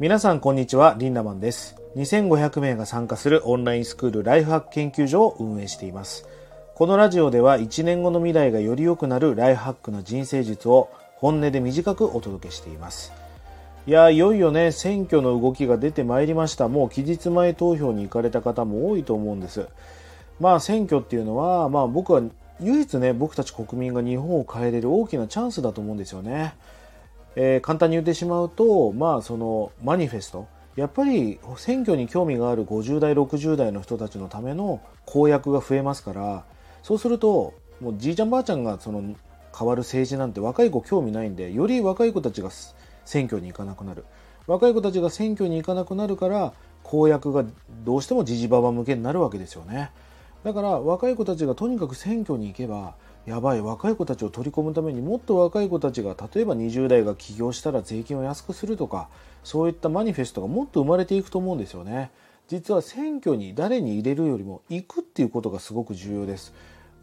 皆さんこんにちは。リンダマンです。2500名が参加するオンラインスクールライフハック研究所を運営しています。このラジオでは1年後の未来がより良くなるライフハックな人生術を本音で短くお届けしています。いやいよいよね選挙の動きが出てまいりました。もう期日前投票に行かれた方も多いと思うんです。まあ選挙っていうのはまあ僕は唯一ね僕たち国民が日本を変えれる大きなチャンスだと思うんですよね。えー、簡単に言ってしまうと、まあ、そのマニフェスト。やっぱり選挙に興味がある50代60代の人たちのための公約が増えますからそうするともうじいちゃんばあちゃんがその変わる政治なんて若い子興味ないんでより若い子たちが選挙に行かなくなる。若い子たちが選挙に行かなくなるから公約がどうしてもじじばば向けになるわけですよね。だから若い子たちがとにかく選挙に行けばやばい若い子たちを取り込むためにもっと若い子たちが例えば20代が起業したら税金を安くするとかそういったマニフェストがもっと生まれていくと思うんですよね。実は選挙に誰に入れるよりも行くっていうことがすごく重要です。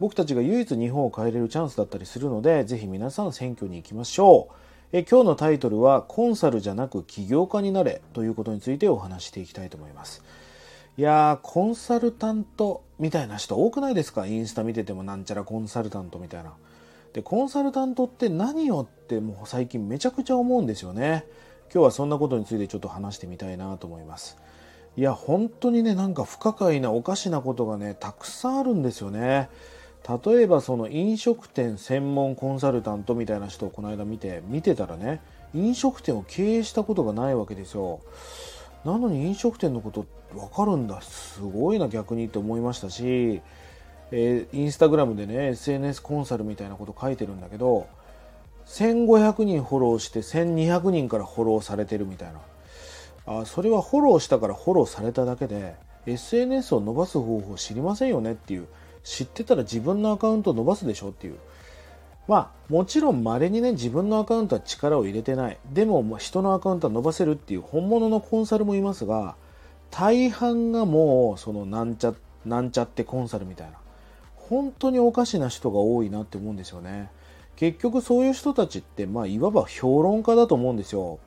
僕たちが唯一日本を変えれるチャンスだったりするのでぜひ皆さん選挙に行きましょう。え今日のタイトルはコンサルじゃなく起業家になれということについてお話していきたいと思います。いやー、コンサルタントみたいな人多くないですか？インスタ見ててもなんちゃらコンサルタントみたいな。で、コンサルタントって何よってもう最近めちゃくちゃ思うんですよね。今日はそんなことについてちょっと話してみたいなと思います。いや、本当にね、なんか不可解なおかしなことがね、たくさんあるんですよね。例えばその飲食店専門コンサルタントみたいな人をこの間見て、見てたらね、飲食店を経営したことがないわけですよ。なのに飲食店のこと分かるんだ。すごいな逆にって思いましたし、えー、インスタグラムでね SNS コンサルみたいなこと書いてるんだけど1500人フォローして1200人からフォローされてるみたいな。あそれはフォローしたからフォローされただけで SNS を伸ばす方法知りませんよねっていう。知ってたら自分のアカウントを伸ばすでしょっていう。まあもちろん稀にね自分のアカウントは力を入れてない。でも人のアカウントは伸ばせるっていう本物のコンサルもいますが大半がもうそのなんちゃなんちゃってコンサルみたいな。本当におかしな人が多いなって思うんですよね。結局そういう人たちってまあいわば評論家だと思うんですよ。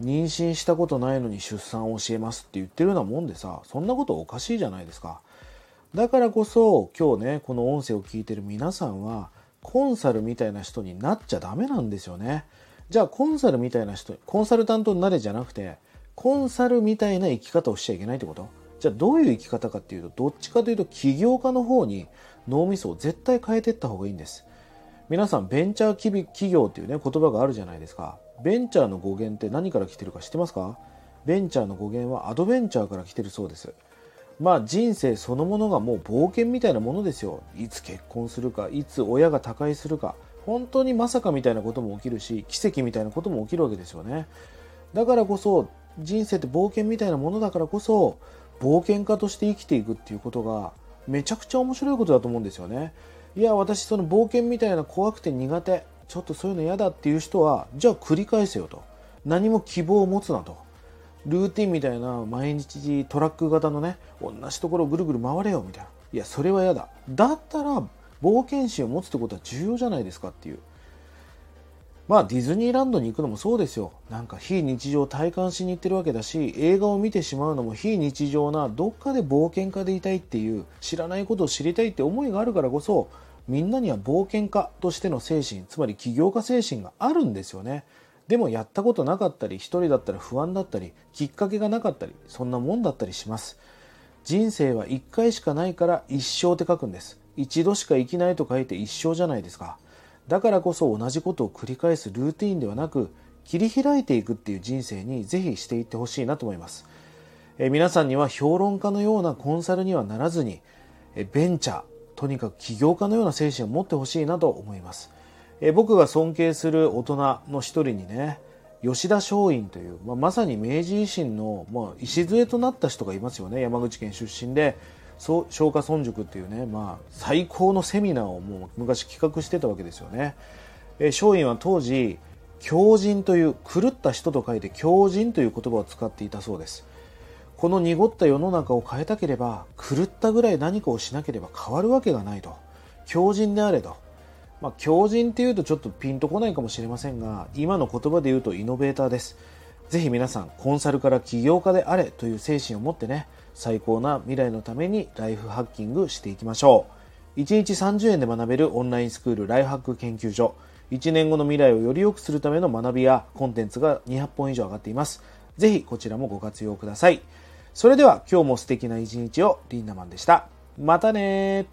妊娠したことないのに出産を教えますって言ってるようなもんでさそんなことおかしいじゃないですか。だからこそ今日ねこの音声を聞いてる皆さんはコンサルみたいな人になっちゃダメなんですよね。じゃあコンサルみたいな人コンサルタントになれじゃなくてコンサルみたいな生き方をしちゃいけないってこと？じゃあどういう生き方かっていうとどっちかというと起業家の方に脳みそを絶対変えていった方がいいんです。皆さんベンチャー企業っていうね言葉があるじゃないですか。ベンチャーの語源って何から来てるか知ってますか？ベンチャーの語源はアドベンチャーから来てるそうです。まあ人生そのものがもう冒険みたいなものですよ。いつ結婚するかいつ親が他界するか。本当にまさかみたいなことも起きるし奇跡みたいなことも起きるわけですよね。だからこそ人生って冒険みたいなものだからこそ冒険家として生きていくっていうことがめちゃくちゃ面白いことだと思うんですよね。いや私その冒険みたいな怖くて苦手。ちょっとそういうの嫌だっていう人はじゃあ繰り返せよと。何も希望を持つなと。ルーティンみたいな毎日トラック型のね同じところをぐるぐる回れよみたいないやそれは嫌だだったら冒険心を持つってことは重要じゃないですかっていうまあディズニーランドに行くのもそうですよ。なんか非日常を体感しに行ってるわけだし、映画を見てしまうのも非日常などっかで冒険家でいたいっていう知らないことを知りたいって思いがあるからこそ、みんなには冒険家としての精神、つまり起業家精神があるんですよね。でもやったことなかったり、一人だったら不安だったり、きっかけがなかったり、そんなもんだったりします。人生は一回しかないから一生って書くんです。一度しか生きないと書いて一生じゃないですか。だからこそ同じことを繰り返すルーティンではなく切り開いていくっていう人生にぜひしていってほしいなと思います、え皆さんには評論家のようなコンサルにはならずにえベンチャーとにかく起業家のような精神を持ってほしいなと思いますえ僕が尊敬する大人の一人にね吉田松陰という、まあ、まさに明治維新の、まあ、礎となった人がいますよね山口県出身で松下村塾っていうね、まあ、最高のセミナーをもう昔企画してたわけですよね。え松陰は当時狂人という狂った人と書いて狂人という言葉を使っていたそうです。この濁った世の中を変えたければ狂ったぐらい何かをしなければ変わるわけがないと。狂人であれと。まあ、狂人っていうとちょっとピンとこないかもしれませんが今の言葉で言うとイノベーターです。ぜひ皆さん、コンサルから起業家であれという精神を持ってね、最高な未来のためにライフハッキングしていきましょう。1日30円で学べるオンラインスクールライフハック研究所。1年後の未来をより良くするための学びやコンテンツが200本以上上がっています。ぜひこちらもご活用ください。それでは今日も素敵な一日をリンダマンでした。またね